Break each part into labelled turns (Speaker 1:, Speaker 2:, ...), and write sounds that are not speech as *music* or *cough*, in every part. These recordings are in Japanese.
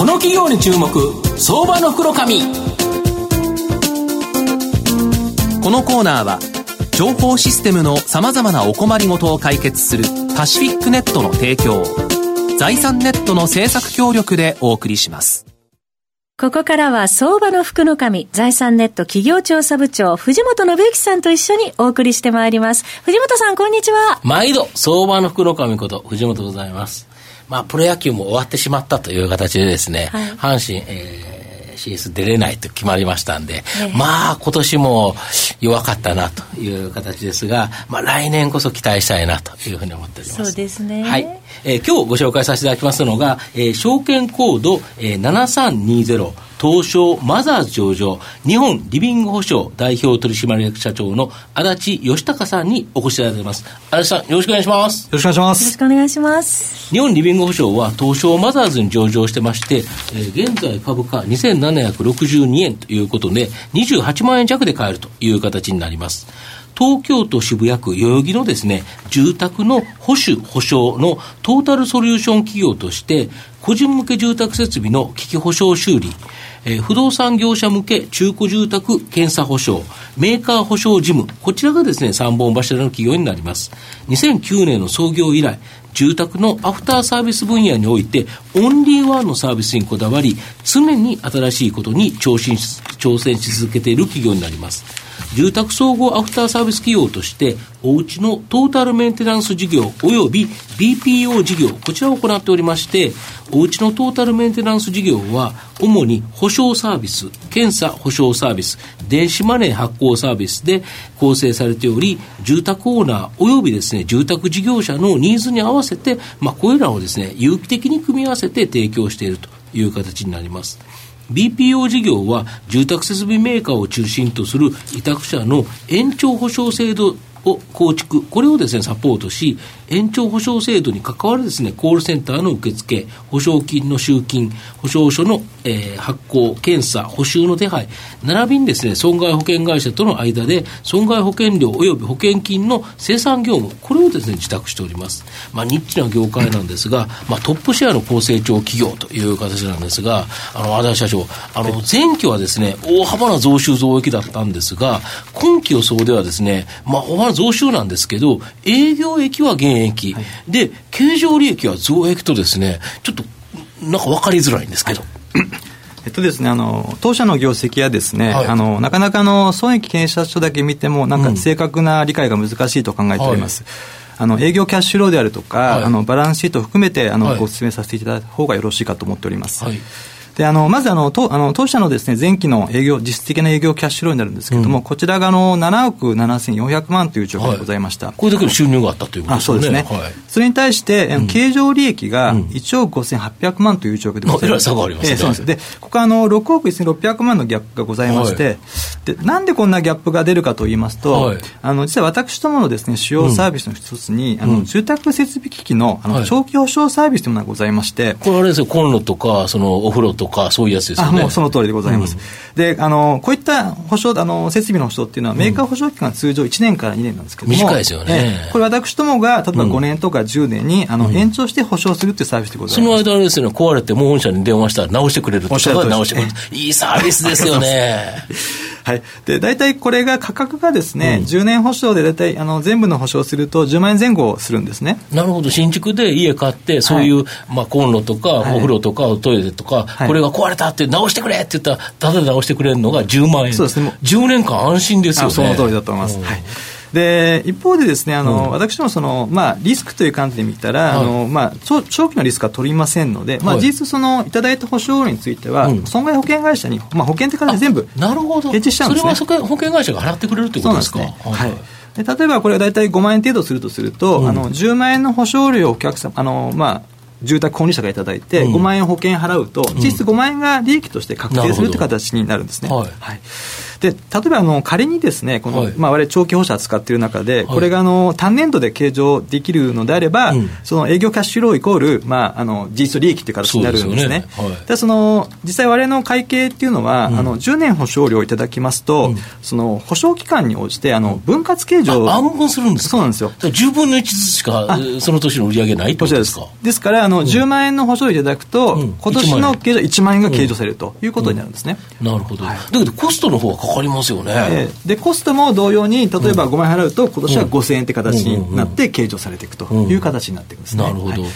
Speaker 1: この企業に注目相場の袋紙
Speaker 2: このコーナーは情報システムのさまざまなお困りごとを解決するパシフィックネットの提供財産ネットの政策協力でお送りします
Speaker 3: ここからは相場の福の神、財産ネット企業調査部長、藤本信之さんと一緒にお送りしてまいります。藤本さん、こんにちは。
Speaker 4: 毎度、相場の福の神こと、藤本でございます。まあ、プロ野球も終わってしまったという形でですね、はい、阪神、えー、CS 出れないと決まりましたんで、えー、まあ、今年も弱かったなという形ですが、まあ、来年こそ期待したいなというふうに思っております。
Speaker 3: そうですね。
Speaker 4: はい。えー、今日ご紹介させていただきますのが、えー、証券コード、えー、7320、東証マザーズ上場、日本リビング保証代表取締役社長の足立義孝さんにお越しいただいています。足立さん、よろしくお願いします。
Speaker 5: よろしくお願いします。
Speaker 3: よろしくお願いします。
Speaker 4: 日本リビング保証は東証マザーズに上場してまして、えー、現在株価2762円ということで、28万円弱で買えるという形になります。東京都渋谷区代々木のですね、住宅の保守保証のトータルソリューション企業として、個人向け住宅設備の機器保証修理、えー、不動産業者向け中古住宅検査保証、メーカー保証事務、こちらがですね、3本柱の企業になります。2009年の創業以来、住宅のアフターサービス分野において、オンリーワンのサービスにこだわり、常に新しいことに挑戦し続けている企業になります。住宅総合アフターサービス企業として、おうちのトータルメンテナンス事業及び BPO 事業、こちらを行っておりまして、おうちのトータルメンテナンス事業は、主に保証サービス、検査保証サービス、電子マネー発行サービスで構成されており、住宅オーナー及びですね、住宅事業者のニーズに合わせて、まあ、これらをですね、有機的に組み合わせて提供しているという形になります。BPO 事業は住宅設備メーカーを中心とする委託者の延長保証制度を構築、これをですね、サポートし、延長保証制度に関わるですね、コールセンターの受付、保証金の集金、保証書の、えー、発行、検査、補修の手配、並びにですね、損害保険会社との間で、損害保険料及び保険金の生産業務、これをですね、自宅しております。まあ、ニッチな業界なんですが、まあ、トップシェアの高成長企業という形なんですが、あの、和田社長、あの、前期はですね、大幅な増収増益だったんですが、今期予想ではですね、まあ、大幅な増収なんですけど、営業益は減益、はい、で、経常利益は増益とですね、ちょっと、なんか分かりづらいんですけど。*coughs*
Speaker 5: えっとですね、あの当社の業績はですね、はい、あのなかなかの損益検査書だけ見ても、なんか正確な理解が難しいと考えております。はい。あの営業キャッシュローであるとか、はい、あのバランスシートを含めてあの、はい、ご説明させていただいた方がよろしいかと思っております。はいであのまずあの当あの当社のです、ね、前期の営業実質的な営業キャッシュローになるんですけれども、うん、こちらがあの7億7400万という状況でございました、はい、
Speaker 4: これだけの収入があったということですね。そうですね、
Speaker 5: はい、それに対して、うん、経常利益が1億5800万という状況でございます。
Speaker 4: 差がありますね、えー、そうです。
Speaker 5: でここはあの6億1600万のギャップがございまして、はい、でなんでこんなギャップが出るかと言いますと、はい、あの実は私どものです、ね、主要サービスの一つに、うん、あの住宅設備機器のあの長期保証サービスというものがございまして、
Speaker 4: これあれですよ、コンロとかそのお風呂とか、そういうやつですよね。
Speaker 5: もうその通りでございます。うん、であのこういった保証あの設備の保証っていうのは、メーカー保証期間通常1年から2年なんですけども、
Speaker 4: 短いですよね、
Speaker 5: これ私どもが例えば5年とか10年に、あの延長して保証するっていうサービスでござい
Speaker 4: ます、その間あれですよね、壊れて、もう本社に電話したら直してくれるとか、直してくれる、いいサービスですよね。*laughs*
Speaker 5: はい、で大体これが価格がですね、うん、10年保証で大体あの全部の保証すると10万円前後するんですね。
Speaker 4: なるほど。新築で家買ってそういう、はい、まあ、コンロとか、お風呂とかトイレとか、はい、これが壊れたって直してくれって言ったらただで直してくれるのが10万円。そうですね。10年間安心ですよね。
Speaker 5: その通りだと思います、はいで一方でですねあの、うん、私もその、まあ、リスクという観点で見たら、はい、あのまあ、長期のリスクは取りませんので、まあ、事実そのいただいた保証については、うん、損害保険会社に、まあ、保険って形で全部
Speaker 4: なるほど。
Speaker 5: ヘッジしちゃうんですね。
Speaker 4: それは保険会社が払ってくれるということですか？ね、
Speaker 5: はい。で例えばこれが大体5万円程度するとすると、うん、あの10万円の保証料をお客様あの、まあ、住宅購入者がいただいて、5万円保険払うと、実質5万円が利益として確定するという形になるんですね。はい、はいで例えばあの仮にですねこの、はい。まあ、我々長期保証扱っている中で、これがあの単年度で計上できるのであれば、うん、その営業キャッシュフローイコール、まあ、あの実質利益という形になるんですね。そ、ね。はい、その実際、我々の会計っていうのは、うん、あの10年保証料をいただきますと、うん、その保証期間に応じてあの分割計上
Speaker 4: 暗分するんです
Speaker 5: そうなんですよ。
Speaker 4: 10分の1ずつしかその年の売り上げないってことですか？
Speaker 5: です。からあの、10万円の保証をいただくと、今年の計上1万円が計上されるということになるんですね。
Speaker 4: なるほど、はい、だけどコストの方はか？かりますよね。え
Speaker 5: ー、でコストも同様に例えば5万円払うと今年は5000円って形になって計上されていくという形になっていくんですね。
Speaker 4: なるほど、
Speaker 5: はい。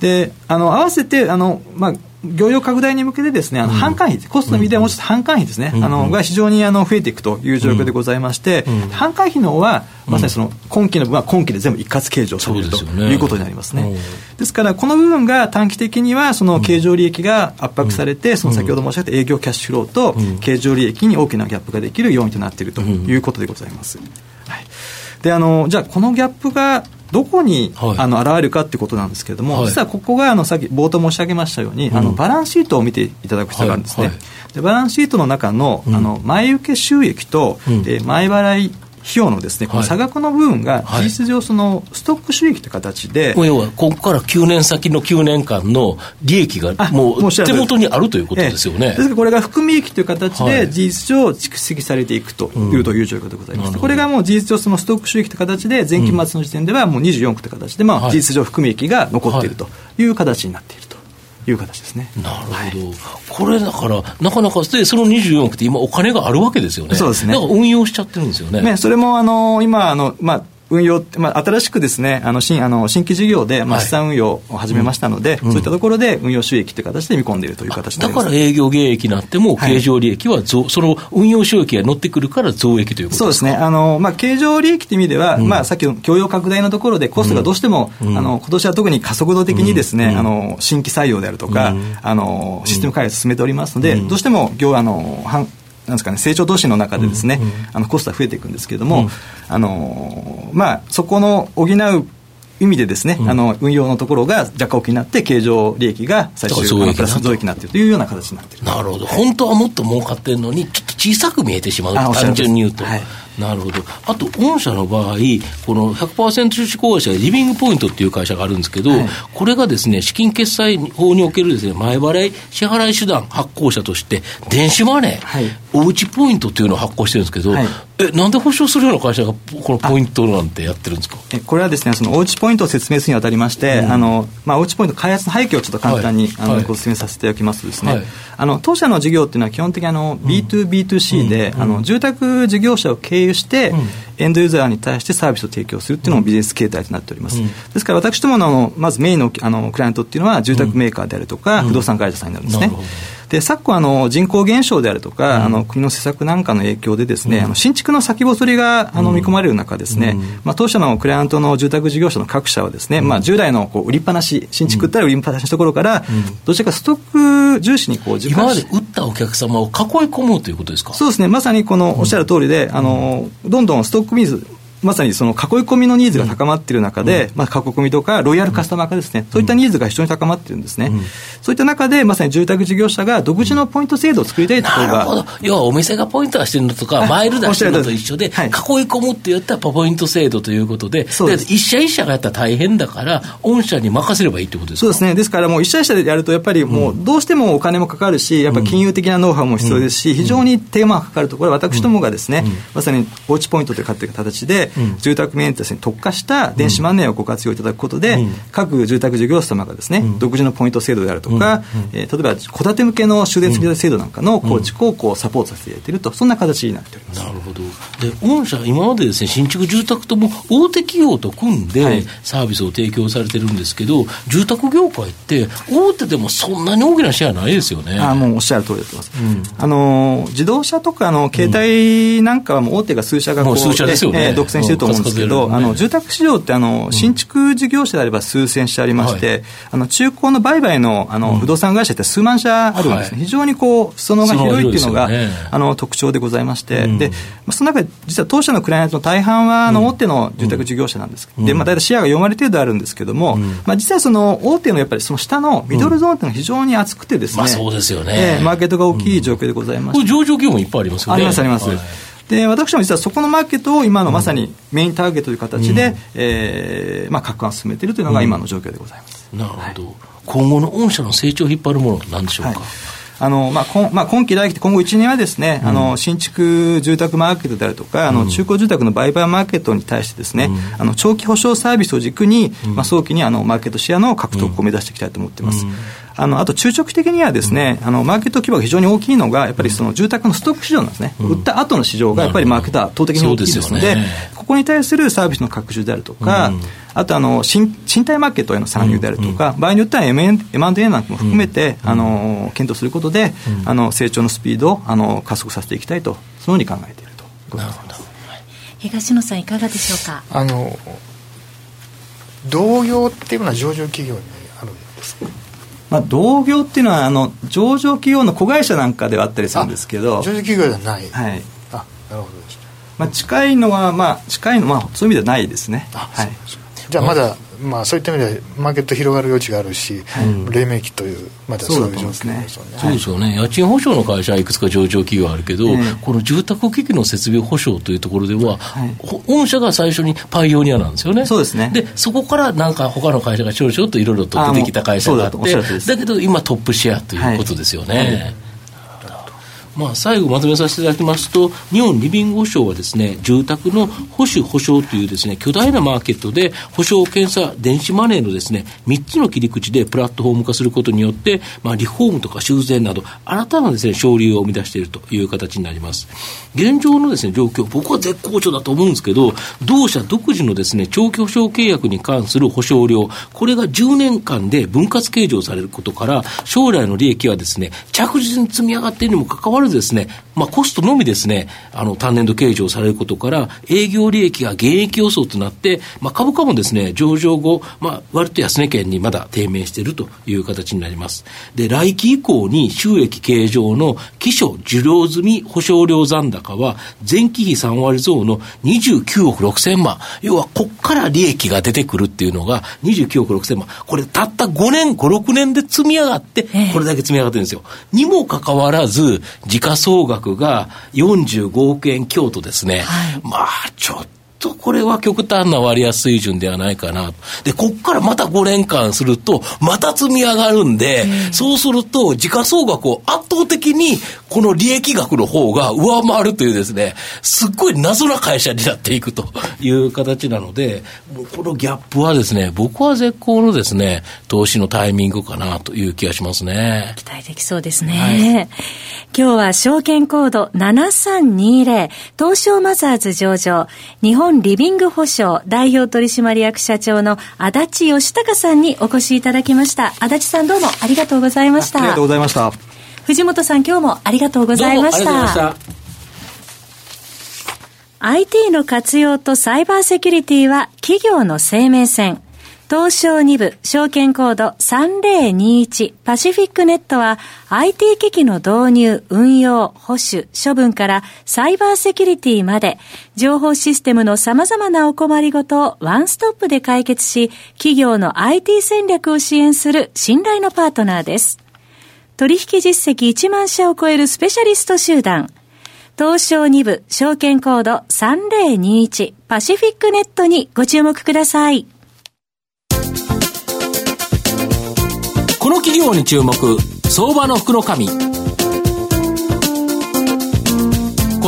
Speaker 5: であの合わせてあの、まあ、業用拡大に向けてですね、あの販管費、コストの意味ではもうちょっと販管費ですね、あのが非常にあの増えていくという状況でございまして、販管費の方は、まさにその今期の分は今期で全部一括計上されるということになりますね。ですから、この部分が短期的にはその経常利益が圧迫されて、その先ほど申し上げた営業キャッシュフローと経常利益に大きなギャップができる要因となっているということでございます。はい。であのじゃあ、このギャップがどこに、はい、あの現れるかってことなんですけれども、はい、実はここがあのさっき冒頭申し上げましたように、うん、あのバランスシートを見ていただく必要があるんですね。はい、でバランスシートの中の,、あの前受け収益と、うん、え前払い費用のですね、この差額の部分が、事実上、そのストック収益という形で、
Speaker 4: 要は、ここから9年先の9年間の利益がもう手元にあるということですよね。
Speaker 5: ですから、これが含み益という形で、事実上蓄積されていくというという状況でございます。これがもう事実上、そのストック収益という形で、前期末の時点ではもう24区という形で、まあ、事実上含み益が残っているという形になっていると。いう形ですね。
Speaker 4: なるほど。はい、これだから、なかなかで、その24億って今お金があるわけですよね。
Speaker 5: そうですね。
Speaker 4: だから運用しちゃってるんですよね。
Speaker 5: ね、それもあの、今、あの、まあ、運用、まあ、新しくですね、あの新あの新規事業で、まあ、資産運用を始めましたので、はいうん、そういったところで運用収益という形で見込んでいるという形
Speaker 4: だから営業減益になっても、経常利益は増、はい、その運用収益が乗ってくるから増益ということ
Speaker 5: そうですね、あのまあ、経常利益という意味では、うん、まあ、さっきの供用拡大のところで、コストがどうしても、うん、あの今年は特に加速度的にですね、あの新規採用であるとか、あのシステム開発進めておりますので、どうしても業あのなんですかね、成長投資の中でですね、あのコストは増えていくんですけれども、あのまあ、そこの補う意味でですね、うん、あの運用のところが若干大きになって、経常利益が最終増益プラス増益になっているというような形になっている。
Speaker 4: なるほど、本当はもっと儲かってるのに、ちょっと小さく見えてしまう、単純に言うと。はいなるほど。あと、御社の場合、この100%出資子会社リビングポイントっていう会社があるんですけど、はい、これがですね、資金決済法におけるですね、前払い支払い手段発行者として、電子マネー、はい、おうちポイントっていうのを発行してるんですけど、はい、え、なんで保証するような会社がこのポイントなんてやってるんですか？
Speaker 5: えこれはですね、そのおうちポイントを説明するにあたりまして、うん、あの、まあ、おうちポイント開発の背景をちょっと簡単に、あのご説明させていただきますとですね、あの、当社の事業っていうのは基本的にあの、B2B2C で、あの、住宅事業者を経由して、エンドユーザーに対してサービスを提供するっていうのもビジネス形態となっております。ですから私どものまずメインのあのクライアントっていうのは住宅メーカーであるとか、不動産会社さんになるんですね。で昨今あの、人口減少であるとか、うん、あの国の施策なんかの影響で、ですね、うん、あの新築の先細りがあの見込まれる中ですね、うん、まあ、当社のクライアントの住宅事業者の各社はですね、まあ、従来のこう売りっぱなし、新築売ったら売りっぱなしのところから、どちらかストック重視にこう
Speaker 4: 今まで売ったお客様を囲い込もうということですか？
Speaker 5: そうですね、まさにこのおっしゃる通りで、あのどんどんストック水まさにその囲い込みのニーズが高まっている中で、うん、まあ、囲い込みとかロイヤルカスタマー化ですね、うん、そういったニーズが非常に高まっているんですね、うん、そういった中で、まさに住宅事業者が独自のポイント制度を作りたいところが。
Speaker 4: 要はお店がポイント出してるのとか、マイル出してるのと一緒で、はい、囲い込むって言ったらポイント制度ということで、で一社一社がやったら大変だから、御社に任せればいいってことですか？
Speaker 5: そうですね、ですからもう一社一社でやると、やっぱりもうどうしてもお金もかかるし、やっぱり金融的なノウハウも必要ですし、非常に手間がかかるところ、私どもがですね、まさにおうちポイントという形で、住宅メンテナンスに特化した電子マネーをご活用いただくことで、うん、各住宅事業者様がですね、うん、独自のポイント制度であるとか、うん、えー、例えば戸建て向けの終電積立制度なんかの構築をこうサポートさせていただいていると、そんな形になっております。
Speaker 4: なるほど。で、御社、今までですね、新築住宅とも大手企業と組んで、サービスを提供されてるんですけど、住宅業界って、大手でもそんなに大きなシェアないですよね。
Speaker 5: あもうおっしゃる通りだと思います。あの自動車とかの携帯なんかはもう大手が数社がこう、
Speaker 4: 数社ですよね、
Speaker 5: えー、独占千してると思うんですけど、あの住宅市場ってあの、新築事業者であれば数千社ありまして、あの中古の売買のあの、不動産会社って数万社あるんですね、非常にこう裾野が広いっていうのが、あの特徴でございまして、でその中で実は当社のクライアントの大半はあの大手の住宅事業者なんです、でまあ、大体シェアが4割程度あるんですけども、まあ、実はその大手のやっぱりその下のミドルゾーンっていうのは非常に厚くてですね、まあ、
Speaker 4: そうですよね、
Speaker 5: えー、マーケットが大きい状況でございま
Speaker 4: す、これ上場企業もいっぱいありますよね。
Speaker 5: ありますあります、はいで私も実はそこのマーケットを今のまさにメインターゲットという形で、うん、えー、まあ、拡販を進めているというのが今の状況でございます、
Speaker 4: うん、なるほど、はい、今後の御社の成長を引っ張るものなんでしょうか、はい。
Speaker 5: あのまあ今まあ、今期来期、今後1年はですね、うん、あの新築住宅マーケットであるとか、あの中古住宅の売買マーケットに対してですね、うん、あの長期保証サービスを軸に、うん、まあ、早期にあのマーケットシェアの獲得を目指していきたいと思っています。あのあと中長期的にはですね、あのマーケット規模が非常に大きいのが、やっぱりその住宅のストック市場なんですね、売った後の市場がやっぱりマーケットは圧倒的に大きいですので、ここに対するサービスの拡充であるとか、あとあの賃貸マーケットへの参入であるとか、場合によっては M&A なんかも含めて、あの検討することで、あの成長のスピードをあの加速させていきたいと、そのように考えていると。なるほど。
Speaker 3: 東野さん、いかがでしょうか？
Speaker 6: あの同業っていうのは上場企業にあるんですか？
Speaker 5: まあ、同業っていうのはあの上場企業の子会社なんかではあったりするんですけど。
Speaker 6: 上場企業ではない、
Speaker 5: はい、
Speaker 6: あなるほどです、
Speaker 5: まあ、近いのは、まあ、近いのはそういう意味ではないですね。はい。
Speaker 6: じゃあまだ、まあ、そういった意味でマーケット広がる余地があるし、うん、黎明期というまだそういう状況ですね。
Speaker 4: そうですよね、家賃保証の会社はいくつか上場企業あるけど、この住宅機器の設備保証というところでは、はい、御社が最初にパイオニアなんですよね。
Speaker 5: そうですね。
Speaker 4: でそこからなんか他の会社が少々といろいろと出てきた会社があってだけど今トップシェアということですよね、はいまあ、最後まとめさせていただきますと、日本リビング保証はですね、住宅の保守保証というですね、巨大なマーケットで、保証検査、電子マネーのですね、3つの切り口でプラットフォーム化することによって、まあ、リフォームとか修繕など、新たなですね、省流を生み出しているという形になります。現状のですね、状況、僕は絶好調だと思うんですけど、同社独自のですね、長期保証契約に関する保証料、これが10年間で分割計上されることから、将来の利益はですね、着実に積み上がっているにもかかわらず、ずですね、まあ、コストのみですね、あの、単年度計上されることから、営業利益が減益予想となって、まあ、株価もですね、上場後、まあ、割と安値圏にまだ低迷しているという形になります。で、来期以降に収益計上の基礎受領済み保証料残高は、前期比3割増の29億6千万。要は、こっから利益が出てくるっていうのが、29億6千万。これ、たった5年、5、6年で積み上がって、これだけ積み上がってるんですよ。にもかかわらず、時価総額が45億円強とですね、はい、まあ、ちょっととこれは極端な割安水準ではないかな。で、こっからまた5年間すると、また積み上がるんで、そうすると、時価総額を圧倒的に、この利益額の方が上回るというですね、すっごい謎な会社になっていくと *laughs* いう形なので、このギャップはですね、僕は絶好のですね、投資のタイミングかなという気がしますね。
Speaker 3: 期待できそうですね。はい、今日は証券コード7320、東証マザーズ上場、日本本リビング保証代表取締役社長の足立義隆さんにお越しいただきました。足立さんどうもありがとうございました。
Speaker 5: ありがとうございました。
Speaker 3: 藤本さん今日もありがとうございました。IT の活用とサイバーセキュリティは企業の生命線。東証2部証券コード3021パシフィックネットは IT 機器の導入、運用、保守、処分からサイバーセキュリティまで情報システムの様々なお困りごとをワンストップで解決し企業の IT 戦略を支援する信頼のパートナーです。取引実績1万社を超えるスペシャリスト集団東証2部証券コード3021パシフィックネットにご注目ください。
Speaker 1: この企業に注目相場の福のこ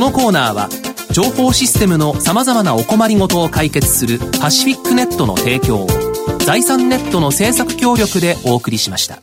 Speaker 2: のコーナーは情報システムのさまざまなお困りごとを解決するパシフィックネットの提供を財産ネットの政策協力でお送りしました。